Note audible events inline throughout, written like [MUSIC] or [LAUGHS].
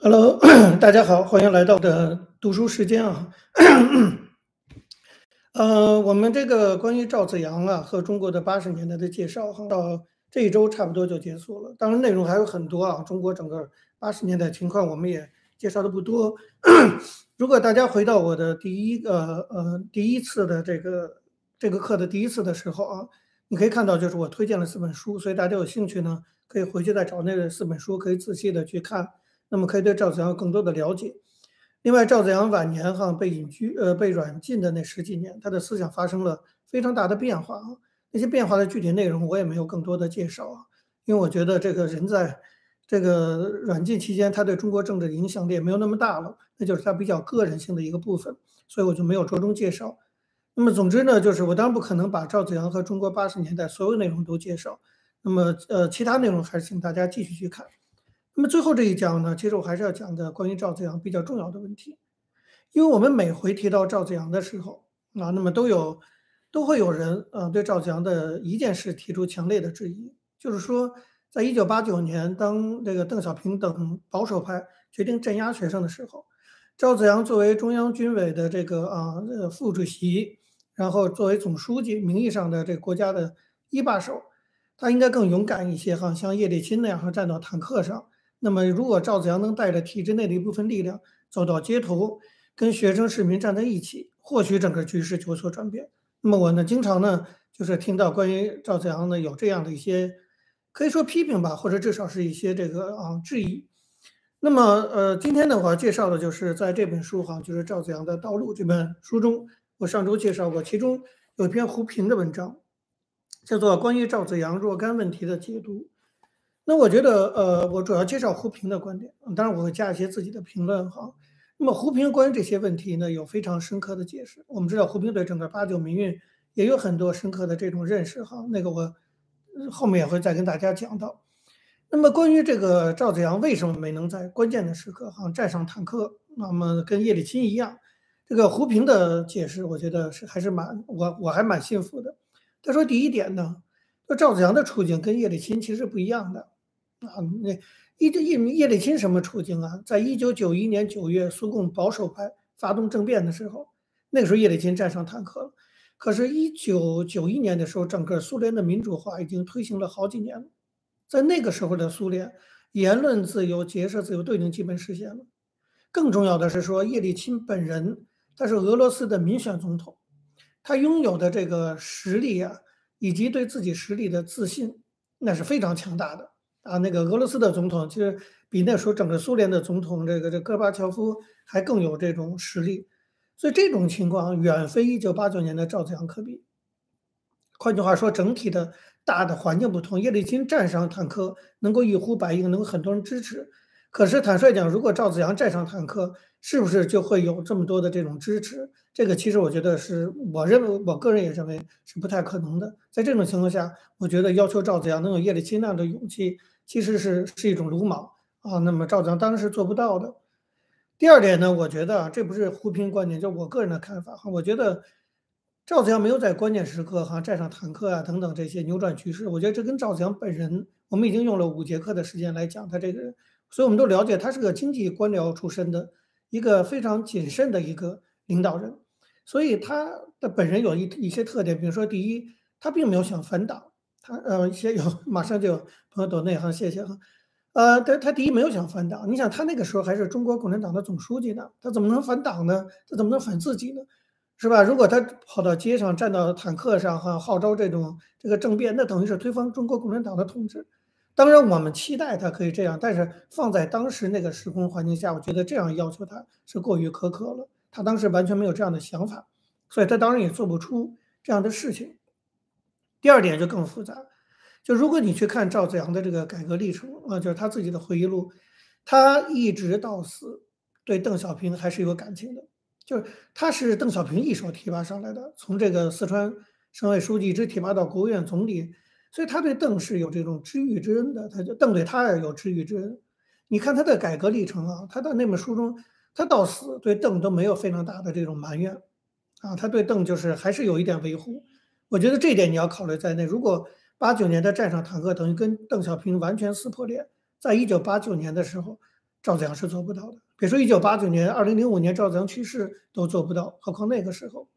Hello，[CLEARS THROAT] 大家好，欢迎来到的读书时间啊。[CLEARS THROAT] 呃，我们这个关于赵子阳啊和中国的八十年代的介绍，到这一周差不多就结束了。当然内容还有很多啊，中国整个八十年代情况我们也介绍的不多。[CLEARS THROAT] 如果大家回到我的第一个呃第一次的这个这个课的第一次的时候啊，你可以看到就是我推荐了四本书，所以大家有兴趣呢，可以回去再找那四本书，可以仔细的去看。那么可以对赵子阳有更多的了解。另外，赵子阳晚年哈被隐居呃被软禁的那十几年，他的思想发生了非常大的变化啊。那些变化的具体内容我也没有更多的介绍啊，因为我觉得这个人在这个软禁期间，他对中国政治影响力也没有那么大了，那就是他比较个人性的一个部分，所以我就没有着重介绍。那么总之呢，就是我当然不可能把赵子阳和中国八十年代所有内容都介绍。那么呃，其他内容还是请大家继续去看。那么最后这一讲呢，其实我还是要讲的关于赵子阳比较重要的问题，因为我们每回提到赵子阳的时候啊，那么都有都会有人啊对赵子阳的一件事提出强烈的质疑，就是说，在一九八九年，当这个邓小平等保守派决定镇压学生的时候，赵子阳作为中央军委的这个啊呃副主席，然后作为总书记，名义上的这个国家的一把手，他应该更勇敢一些哈，像叶利钦那样哈站到坦克上。那么，如果赵子阳能带着体制内的一部分力量走到街头，跟学生市民站在一起，或许整个局势就有所转变。那么我呢，经常呢，就是听到关于赵子阳呢有这样的一些，可以说批评吧，或者至少是一些这个啊质疑。那么，呃，今天呢，我要介绍的就是在这本书哈，就是赵子阳的道路这本书中，我上周介绍过，其中有一篇胡平的文章，叫做《关于赵子阳若干问题的解读》。那我觉得，呃，我主要介绍胡平的观点，当然我会加一些自己的评论哈。那么胡平关于这些问题呢，有非常深刻的解释。我们知道胡平对整个八九民运也有很多深刻的这种认识哈。那个我后面也会再跟大家讲到。那么关于这个赵子阳为什么没能在关键的时刻哈站上坦克，那么跟叶利钦一样，这个胡平的解释，我觉得是还是蛮我我还蛮信服的。他说第一点呢，说赵子阳的处境跟叶利钦其实不一样的。啊，那叶叶叶利钦什么处境啊？在一九九一年九月，苏共保守派发动政变的时候，那个时候叶利钦站上坦克了。可是，一九九一年的时候，整个苏联的民主化已经推行了好几年了。在那个时候的苏联，言论自由、结社自由都已经基本实现了。更重要的是说，叶利钦本人他是俄罗斯的民选总统，他拥有的这个实力啊，以及对自己实力的自信，那是非常强大的。啊，那个俄罗斯的总统其实比那时候整个苏联的总统这个这戈巴乔夫还更有这种实力，所以这种情况远非一九八九年的赵子阳可比。换句话说，整体的大的环境不同，叶利钦站上坦克能够一呼百应，能够很多人支持。可是坦率讲，如果赵子阳站上坦克，是不是就会有这么多的这种支持？这个其实我觉得是，我认为我个人也认为是不太可能的。在这种情况下，我觉得要求赵子阳能有叶利钦那样的勇气。其实是是一种鲁莽啊，那么赵子阳当然是做不到的。第二点呢，我觉得啊，这不是胡平观点，就我个人的看法哈。我觉得赵子阳没有在关键时刻哈站上坦克啊等等这些扭转局势，我觉得这跟赵子阳本人，我们已经用了五节课的时间来讲他这个人，所以我们都了解他是个经济官僚出身的一个非常谨慎的一个领导人，所以他的本人有一一些特点，比如说第一，他并没有想反党。他呃，先有 [LAUGHS] 马上就有朋友懂内行，谢谢哈。呃，他他第一没有想反党，你想他那个时候还是中国共产党的总书记呢，他怎么能反党呢？他怎么能反自己呢？是吧？如果他跑到街上站到坦克上哈，号召这种这个政变，那等于是推翻中国共产党的统治。当然，我们期待他可以这样，但是放在当时那个时空环境下，我觉得这样要求他是过于苛刻了。他当时完全没有这样的想法，所以他当然也做不出这样的事情。第二点就更复杂，就如果你去看赵子阳的这个改革历程啊，就是他自己的回忆录，他一直到死对邓小平还是有感情的，就是他是邓小平一手提拔上来的，从这个四川省委书记一直提拔到国务院总理，所以他对邓是有这种知遇之恩的，他就邓对他也有知遇之恩。你看他的改革历程啊，他在那本书中，他到死对邓都没有非常大的这种埋怨，啊，他对邓就是还是有一点维护。我觉得这一点你要考虑在内。如果八九年的站上坦克，等于跟邓小平完全撕破脸。在一九八九年的时候，赵子阳是做不到的。别说一九八九年、二零零五年赵子阳去世都做不到，何况那个时候。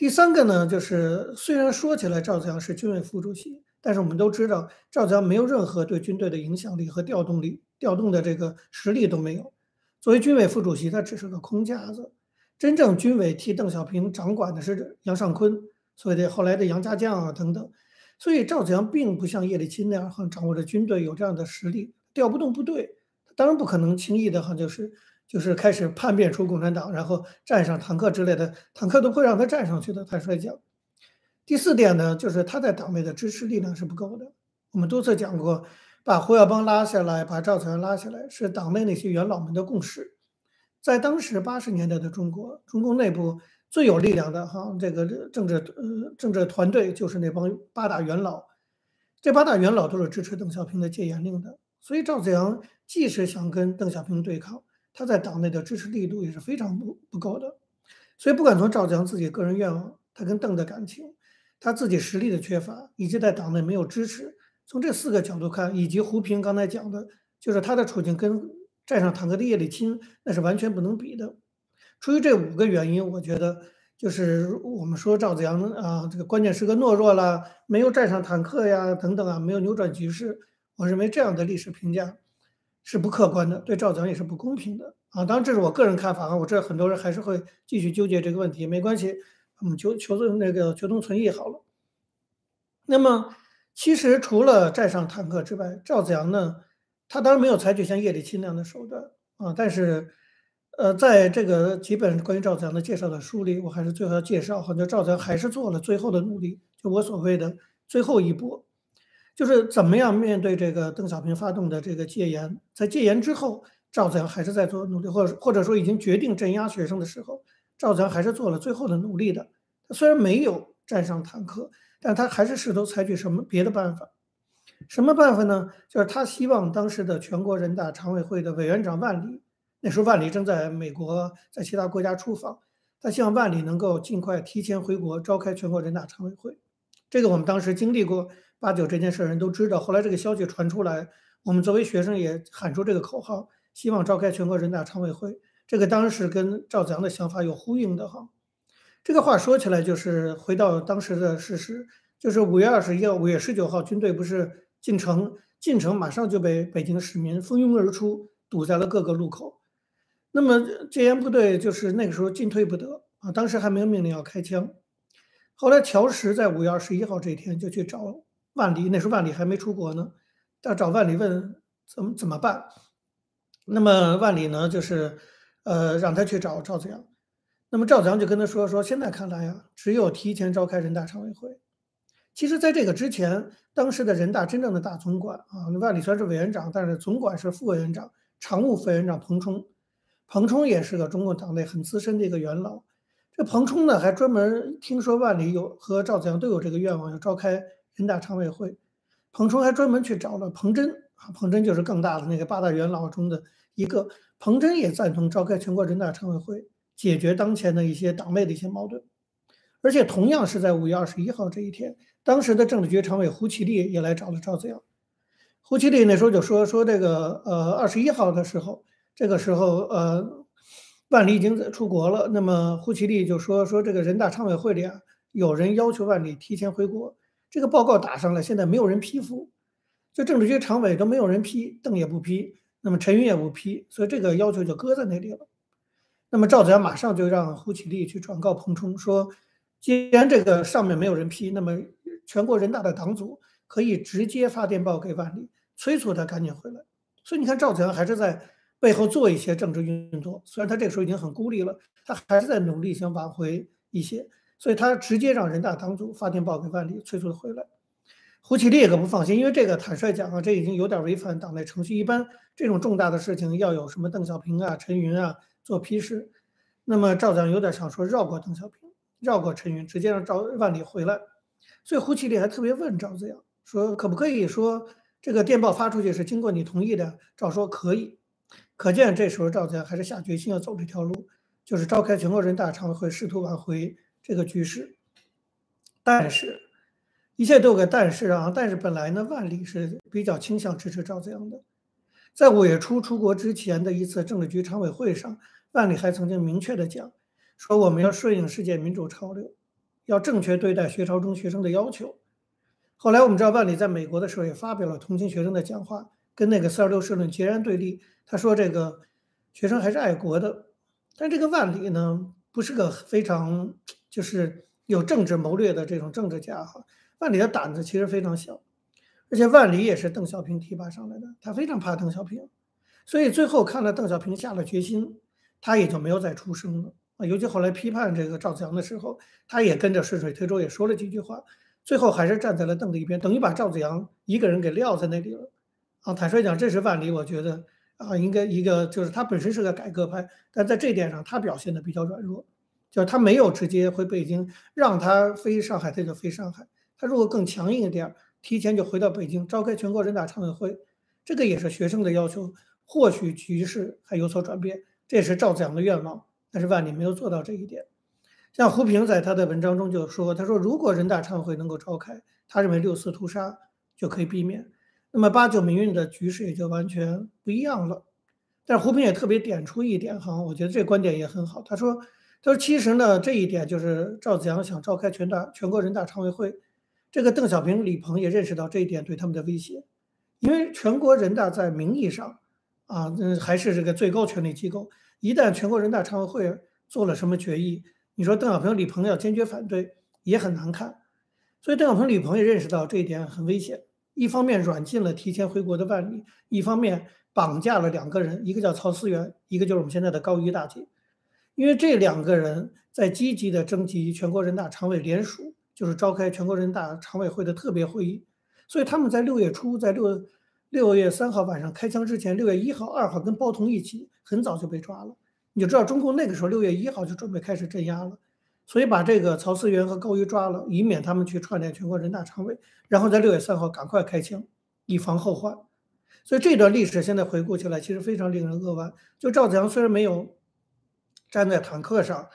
第三个呢，就是虽然说起来赵子阳是军委副主席，但是我们都知道赵子阳没有任何对军队的影响力和调动力，调动的这个实力都没有。作为军委副主席，他只是个空架子。真正军委替邓小平掌管的是杨尚昆，所谓的后来的杨家将啊等等。所以赵子阳并不像叶利钦那样哈掌握着军队有这样的实力，调不动部队，当然不可能轻易的哈就是就是开始叛变出共产党，然后站上坦克之类的，坦克都不会让他站上去的。坦率讲，第四点呢，就是他在党内的支持力量是不够的。我们多次讲过，把胡耀邦拉下来，把赵子阳拉下来，是党内那些元老们的共识。在当时八十年代的中国，中共内部。最有力量的哈，这个政治呃政治团队就是那帮八大元老，这八大元老都是支持邓小平的戒严令的，所以赵子阳即使想跟邓小平对抗，他在党内的支持力度也是非常不不够的。所以不管从赵子阳自己个人愿望，他跟邓的感情，他自己实力的缺乏，以及在党内没有支持，从这四个角度看，以及胡平刚才讲的，就是他的处境跟站上坦克的叶利钦那是完全不能比的。出于这五个原因，我觉得就是我们说赵子阳啊，这个关键时刻懦弱了，没有站上坦克呀，等等啊，没有扭转局势。我认为这样的历史评价是不客观的，对赵子阳也是不公平的啊。当然，这是我个人看法啊。我知道很多人还是会继续纠结这个问题，没关系，我们求求那个求同存异好了。那么，其实除了站上坦克之外，赵子阳呢，他当然没有采取像叶利钦那样的手段啊，但是。呃，在这个几本关于赵子阳的介绍的书里，我还是最后要介绍，好像赵子阳还是做了最后的努力，就我所谓的最后一步，就是怎么样面对这个邓小平发动的这个戒严，在戒严之后，赵子阳还是在做努力，或者或者说已经决定镇压学生的时候，赵子阳还是做了最后的努力的。他虽然没有站上坦克，但他还是试图采取什么别的办法，什么办法呢？就是他希望当时的全国人大常委会的委员长万里。那时候万里正在美国，在其他国家出访，他希望万里能够尽快提前回国召开全国人大常委会。这个我们当时经历过八九这件事，人都知道。后来这个消息传出来，我们作为学生也喊出这个口号，希望召开全国人大常委会。这个当时跟赵子阳的想法有呼应的哈。这个话说起来，就是回到当时的事实，就是五月二十一号、五月十九号，军队不是进城，进城马上就被北京市民蜂拥而出，堵在了各个路口。那么戒严部队就是那个时候进退不得啊，当时还没有命令要开枪。后来乔石在五月二十一号这一天就去找万里，那时候万里还没出国呢，要找万里问怎么怎么办。那么万里呢，就是呃让他去找赵子阳。那么赵子阳就跟他说说，现在看来呀，只有提前召开人大常委会。其实，在这个之前，当时的人大真正的大总管啊，万里虽然是委员长，但是总管是副委员长、常务副委员长彭冲。彭冲也是个中共党内很资深的一个元老。这彭冲呢，还专门听说万里有和赵子阳都有这个愿望，要召开人大常委会。彭冲还专门去找了彭真啊，彭真就是更大的那个八大元老中的一个。彭真也赞同召开全国人大常委会，解决当前的一些党内的一些矛盾。而且同样是在五月二十一号这一天，当时的政治局常委胡启立也来找了赵子阳。胡启立那时候就说说这个呃二十一号的时候。这个时候，呃，万里已经出国了。那么胡奇立就说说这个人大常委会里啊，有人要求万里提前回国。这个报告打上来，现在没有人批复，就政治局常委都没有人批，邓也不批，那么陈云也不批，所以这个要求就搁在那里了。那么赵子阳马上就让胡启立去转告彭冲说，既然这个上面没有人批，那么全国人大的党组可以直接发电报给万里，催促他赶紧回来。所以你看，赵子阳还是在。背后做一些政治运作，虽然他这个时候已经很孤立了，他还是在努力想挽回一些，所以他直接让人大党组发电报给万里，催促他回来。胡启立也可不放心，因为这个坦率讲啊，这已经有点违反党内程序。一般这种重大的事情要有什么邓小平啊、陈云啊做批示，那么赵子阳有点想说绕过邓小平，绕过陈云，直接让赵万里回来。所以胡启立还特别问赵子阳说，可不可以说这个电报发出去是经过你同意的？赵说可以。可见，这时候赵子阳还是下决心要走这条路，就是召开全国人大常委会，试图挽回这个局势。但是，一切都有个但是啊！但是本来呢，万里是比较倾向支持赵子阳的，在五月初出国之前的一次政治局常委会上，万里还曾经明确的讲，说我们要顺应世界民主潮流，要正确对待学潮中学生的要求。后来我们知道，万里在美国的时候也发表了同情学生的讲话，跟那个四二六社论截然对立。他说这个学生还是爱国的，但这个万里呢，不是个非常就是有政治谋略的这种政治家哈。万里的胆子其实非常小。而且万里也是邓小平提拔上来的，他非常怕邓小平，所以最后看了邓小平下了决心，他也就没有再出声了啊。尤其后来批判这个赵子阳的时候，他也跟着顺水推舟，也说了几句话，最后还是站在了邓的一边，等于把赵子阳一个人给撂在那里了啊。坦率讲，这是万里，我觉得啊，应该一个就是他本身是个改革派，但在这点上他表现的比较软弱，就是他没有直接回北京，让他飞上海他就飞上海，他如果更强硬一点。提前就回到北京召开全国人大常委会，这个也是学生的要求，或许局势还有所转变，这也是赵子阳的愿望。但是万里没有做到这一点。像胡平在他的文章中就说：“他说如果人大常委会能够召开，他认为六四屠杀就可以避免，那么八九民运的局势也就完全不一样了。”但是胡平也特别点出一点哈，我觉得这观点也很好。他说：“他说其实呢，这一点就是赵子阳想召开全大全国人大常委会。”这个邓小平、李鹏也认识到这一点对他们的威胁，因为全国人大在名义上，啊，嗯，还是这个最高权力机构。一旦全国人大常委会做了什么决议，你说邓小平、李鹏要坚决反对，也很难看。所以邓小平、李鹏也认识到这一点很危险。一方面软禁了提前回国的万里，一方面绑架了两个人，一个叫曹思源，一个就是我们现在的高瑜大姐。因为这两个人在积极的征集全国人大常委联署。就是召开全国人大常委会的特别会议，所以他们在六月初，在六六月三号晚上开枪之前，六月一号、二号跟包同一起，很早就被抓了。你就知道中共那个时候六月一号就准备开始镇压了，所以把这个曹思源和高瑜抓了，以免他们去串联全国人大常委，然后在六月三号赶快开枪，以防后患。所以这段历史现在回顾起来，其实非常令人扼腕。就赵子阳虽然没有站在坦克上。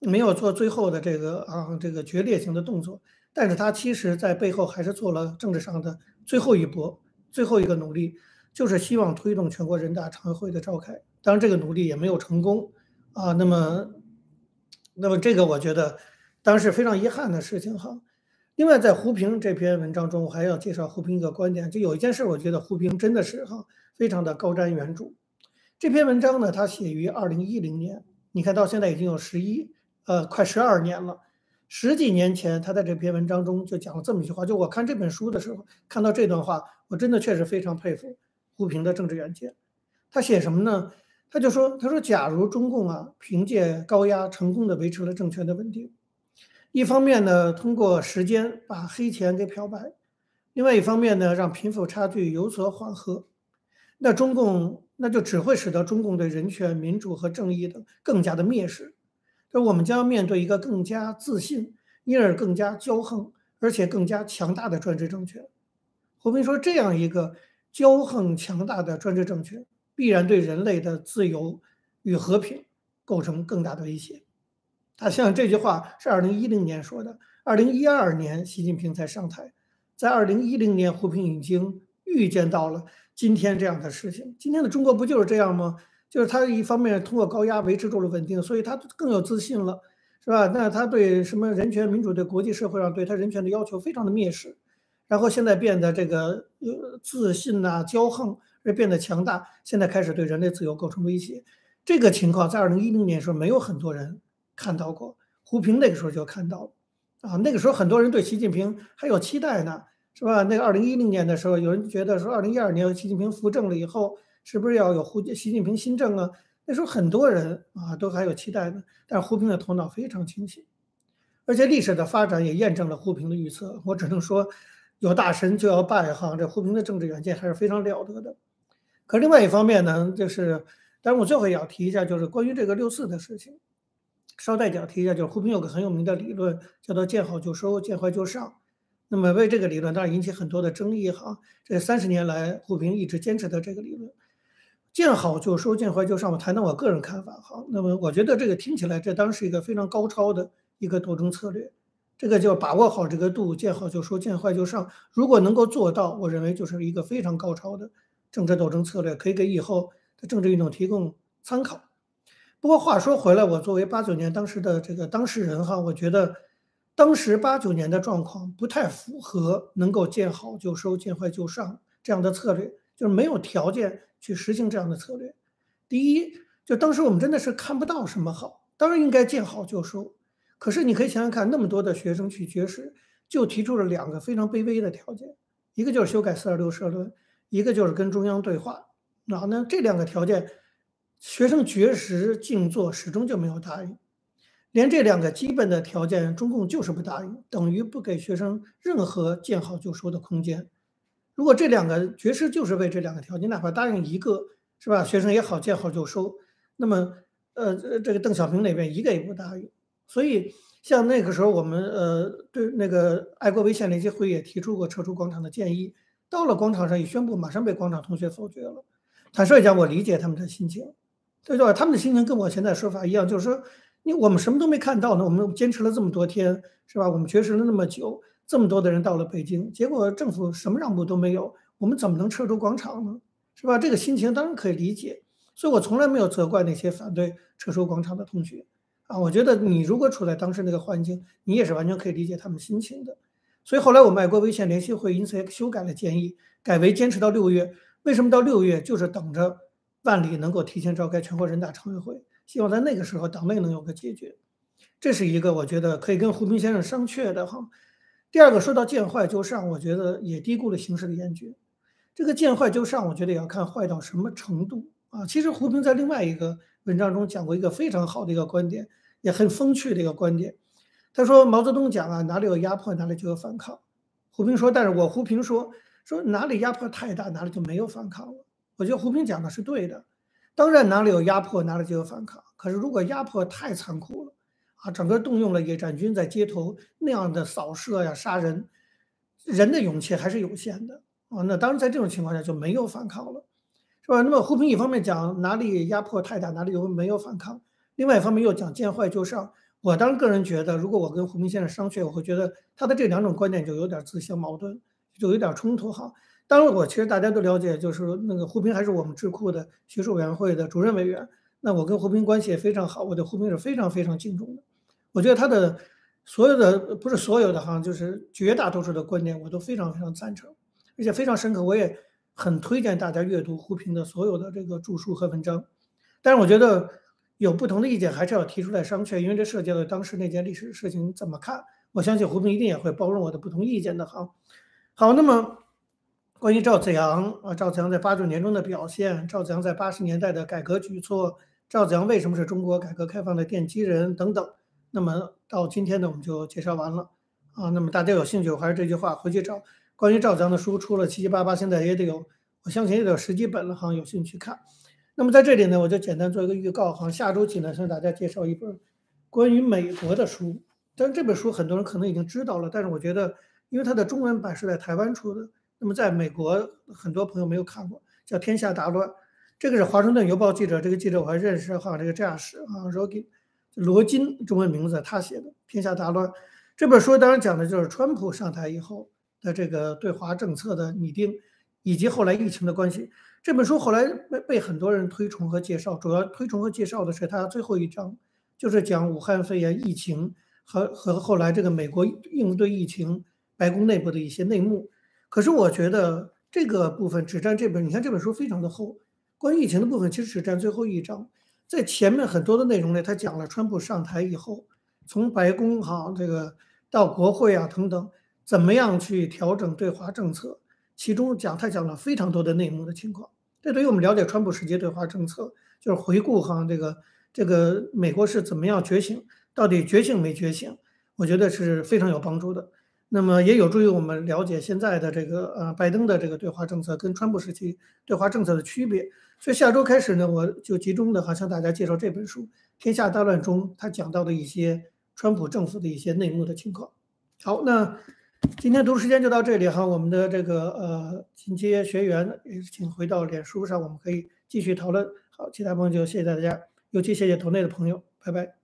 没有做最后的这个啊，这个决裂性的动作，但是他其实在背后还是做了政治上的最后一搏，最后一个努力，就是希望推动全国人大常委会的召开。当然，这个努力也没有成功啊。那么，那么这个我觉得当然是非常遗憾的事情哈。另外，在胡平这篇文章中，我还要介绍胡平一个观点，就有一件事，我觉得胡平真的是哈非常的高瞻远瞩。这篇文章呢，他写于二零一零年，你看到现在已经有十一。呃，快十二年了，十几年前他在这篇文章中就讲了这么一句话。就我看这本书的时候，看到这段话，我真的确实非常佩服胡平的政治远见。他写什么呢？他就说：“他说，假如中共啊，凭借高压成功的维持了政权的稳定，一方面呢，通过时间把黑钱给漂白；另外一方面呢，让贫富差距有所缓和，那中共那就只会使得中共对人权、民主和正义等更加的蔑视。”而我们将要面对一个更加自信，因而更加骄横，而且更加强大的专制政权。胡平说，这样一个骄横强大的专制政权，必然对人类的自由与和平构成更大的威胁。他像这句话是二零一零年说的，二零一二年习近平才上台，在二零一零年，胡平已经预见到了今天这样的事情。今天的中国不就是这样吗？就是他一方面通过高压维持住了稳定，所以他更有自信了，是吧？那他对什么人权、民主，对国际社会上对他人权的要求非常的蔑视，然后现在变得这个呃自信呐、骄横，而变得强大，现在开始对人类自由构成威胁。这个情况在二零一零年时候没有很多人看到过，胡平那个时候就看到了，啊，那个时候很多人对习近平还有期待呢，是吧？那个二零一零年的时候，有人觉得说二零一二年习近平扶正了以后。是不是要有胡习近平新政啊？那时候很多人啊都还有期待呢。但是胡平的头脑非常清醒，而且历史的发展也验证了胡平的预测。我只能说，有大神就要拜哈。这胡平的政治远见还是非常了得的。可是另外一方面呢，就是，当然我最后也要提一下，就是关于这个六四的事情，捎带脚提一下，就是胡平有个很有名的理论，叫做见好就收，见坏就上。那么为这个理论当然引起很多的争议哈。这三十年来，胡平一直坚持的这个理论。见好就收，见坏就上。我谈谈我个人看法哈。那么我觉得这个听起来，这当然是一个非常高超的一个斗争策略。这个叫把握好这个度，见好就收，见坏就上。如果能够做到，我认为就是一个非常高超的政治斗争策略，可以给以后的政治运动提供参考。不过话说回来，我作为八九年当时的这个当事人哈，我觉得当时八九年的状况不太符合能够见好就收、见坏就上这样的策略，就是没有条件去实行这样的策略。第一，就当时我们真的是看不到什么好，当然应该见好就收。可是你可以想想看，那么多的学生去绝食，就提出了两个非常卑微的条件，一个就是修改四二六社论，一个就是跟中央对话。那呢，这两个条件。学生绝食静坐，始终就没有答应。连这两个基本的条件，中共就是不答应，等于不给学生任何见好就收的空间。如果这两个绝食就是为这两个条件，哪怕答应一个，是吧？学生也好见好就收。那么，呃，这个邓小平那边一个也不答应。所以，像那个时候我们呃对那个爱国为县联席会也提出过撤出广场的建议，到了广场上一宣布，马上被广场同学否决了。坦率讲，我理解他们的心情。对对，他们的心情跟我现在说法一样，就是说，你我们什么都没看到呢，我们坚持了这么多天，是吧？我们绝食了那么久，这么多的人到了北京，结果政府什么让步都没有，我们怎么能撤出广场呢？是吧？这个心情当然可以理解，所以我从来没有责怪那些反对撤出广场的同学啊。我觉得你如果处在当时那个环境，你也是完全可以理解他们心情的。所以后来我们爱国微县联席会因此也修改了建议，改为坚持到六月。为什么到六月？就是等着。万里能够提前召开全国人大常委会，希望在那个时候党内能有个解决，这是一个我觉得可以跟胡平先生商榷的哈。第二个说到见坏就上，我觉得也低估了形势的严峻。这个见坏就上，我觉得也要看坏到什么程度啊。其实胡平在另外一个文章中讲过一个非常好的一个观点，也很风趣的一个观点。他说毛泽东讲啊，哪里有压迫哪里就有反抗。胡平说，但是我胡平说说哪里压迫太大，哪里就没有反抗了。我觉得胡平讲的是对的，当然哪里有压迫，哪里就有反抗。可是如果压迫太残酷了，啊，整个动用了野战军在街头那样的扫射呀、杀人，人的勇气还是有限的啊。那当然在这种情况下就没有反抗了，是吧？那么胡平一方面讲哪里压迫太大，哪里有没有反抗，另外一方面又讲见坏就上。我当然个人觉得，如果我跟胡平先生商榷，我会觉得他的这两种观点就有点自相矛盾，就有点冲突哈。当然，我其实大家都了解，就是那个胡平还是我们智库的学术委员会的主任委员。那我跟胡平关系也非常好，我对胡平是非常非常敬重的。我觉得他的所有的不是所有的哈，就是绝大多数的观点我都非常非常赞成，而且非常深刻。我也很推荐大家阅读胡平的所有的这个著书和文章。但是我觉得有不同的意见还是要提出来商榷，因为这涉及到当时那件历史事情怎么看。我相信胡平一定也会包容我的不同意见的哈。好，那么。关于赵子阳啊，赵子阳在八九年中的表现，赵子阳在八十年代的改革举措，赵子阳为什么是中国改革开放的奠基人等等。那么到今天呢，我们就介绍完了啊。那么大家有兴趣，还是这句话，回去找关于赵子阳的书，出了七七八八，现在也得有，我相信也得有十几本了哈。有兴趣看。那么在这里呢，我就简单做一个预告哈，下周起呢向大家介绍一本关于美国的书。但这本书很多人可能已经知道了，但是我觉得，因为它的中文版是在台湾出的。那么，在美国，很多朋友没有看过，叫《天下大乱》，这个是华盛顿邮报记者，这个记者我还认识哈，这个这样史啊，，Roggy，罗金中文名字，他写的《天下大乱》这本书，当然讲的就是川普上台以后的这个对华政策的拟定，以及后来疫情的关系。这本书后来被被很多人推崇和介绍，主要推崇和介绍的是它最后一章，就是讲武汉肺炎疫情和和后来这个美国应对疫情白宫内部的一些内幕。可是我觉得这个部分只占这本，你看这本书非常的厚，关于疫情的部分其实只占最后一章，在前面很多的内容呢，他讲了川普上台以后，从白宫哈这个到国会啊等等，怎么样去调整对华政策，其中讲他讲了非常多的内幕的情况，这对于我们了解川普时期对华政策，就是回顾哈这个这个美国是怎么样觉醒，到底觉醒没觉醒，我觉得是非常有帮助的。那么也有助于我们了解现在的这个呃拜登的这个对华政策跟川普时期对华政策的区别。所以下周开始呢，我就集中的哈向大家介绍这本书《天下大乱》中他讲到的一些川普政府的一些内幕的情况。好，那今天读书时间就到这里哈。我们的这个呃进阶学员也请回到脸书上，我们可以继续讨论。好，其他朋友就谢谢大家，尤其谢谢投内的朋友，拜拜。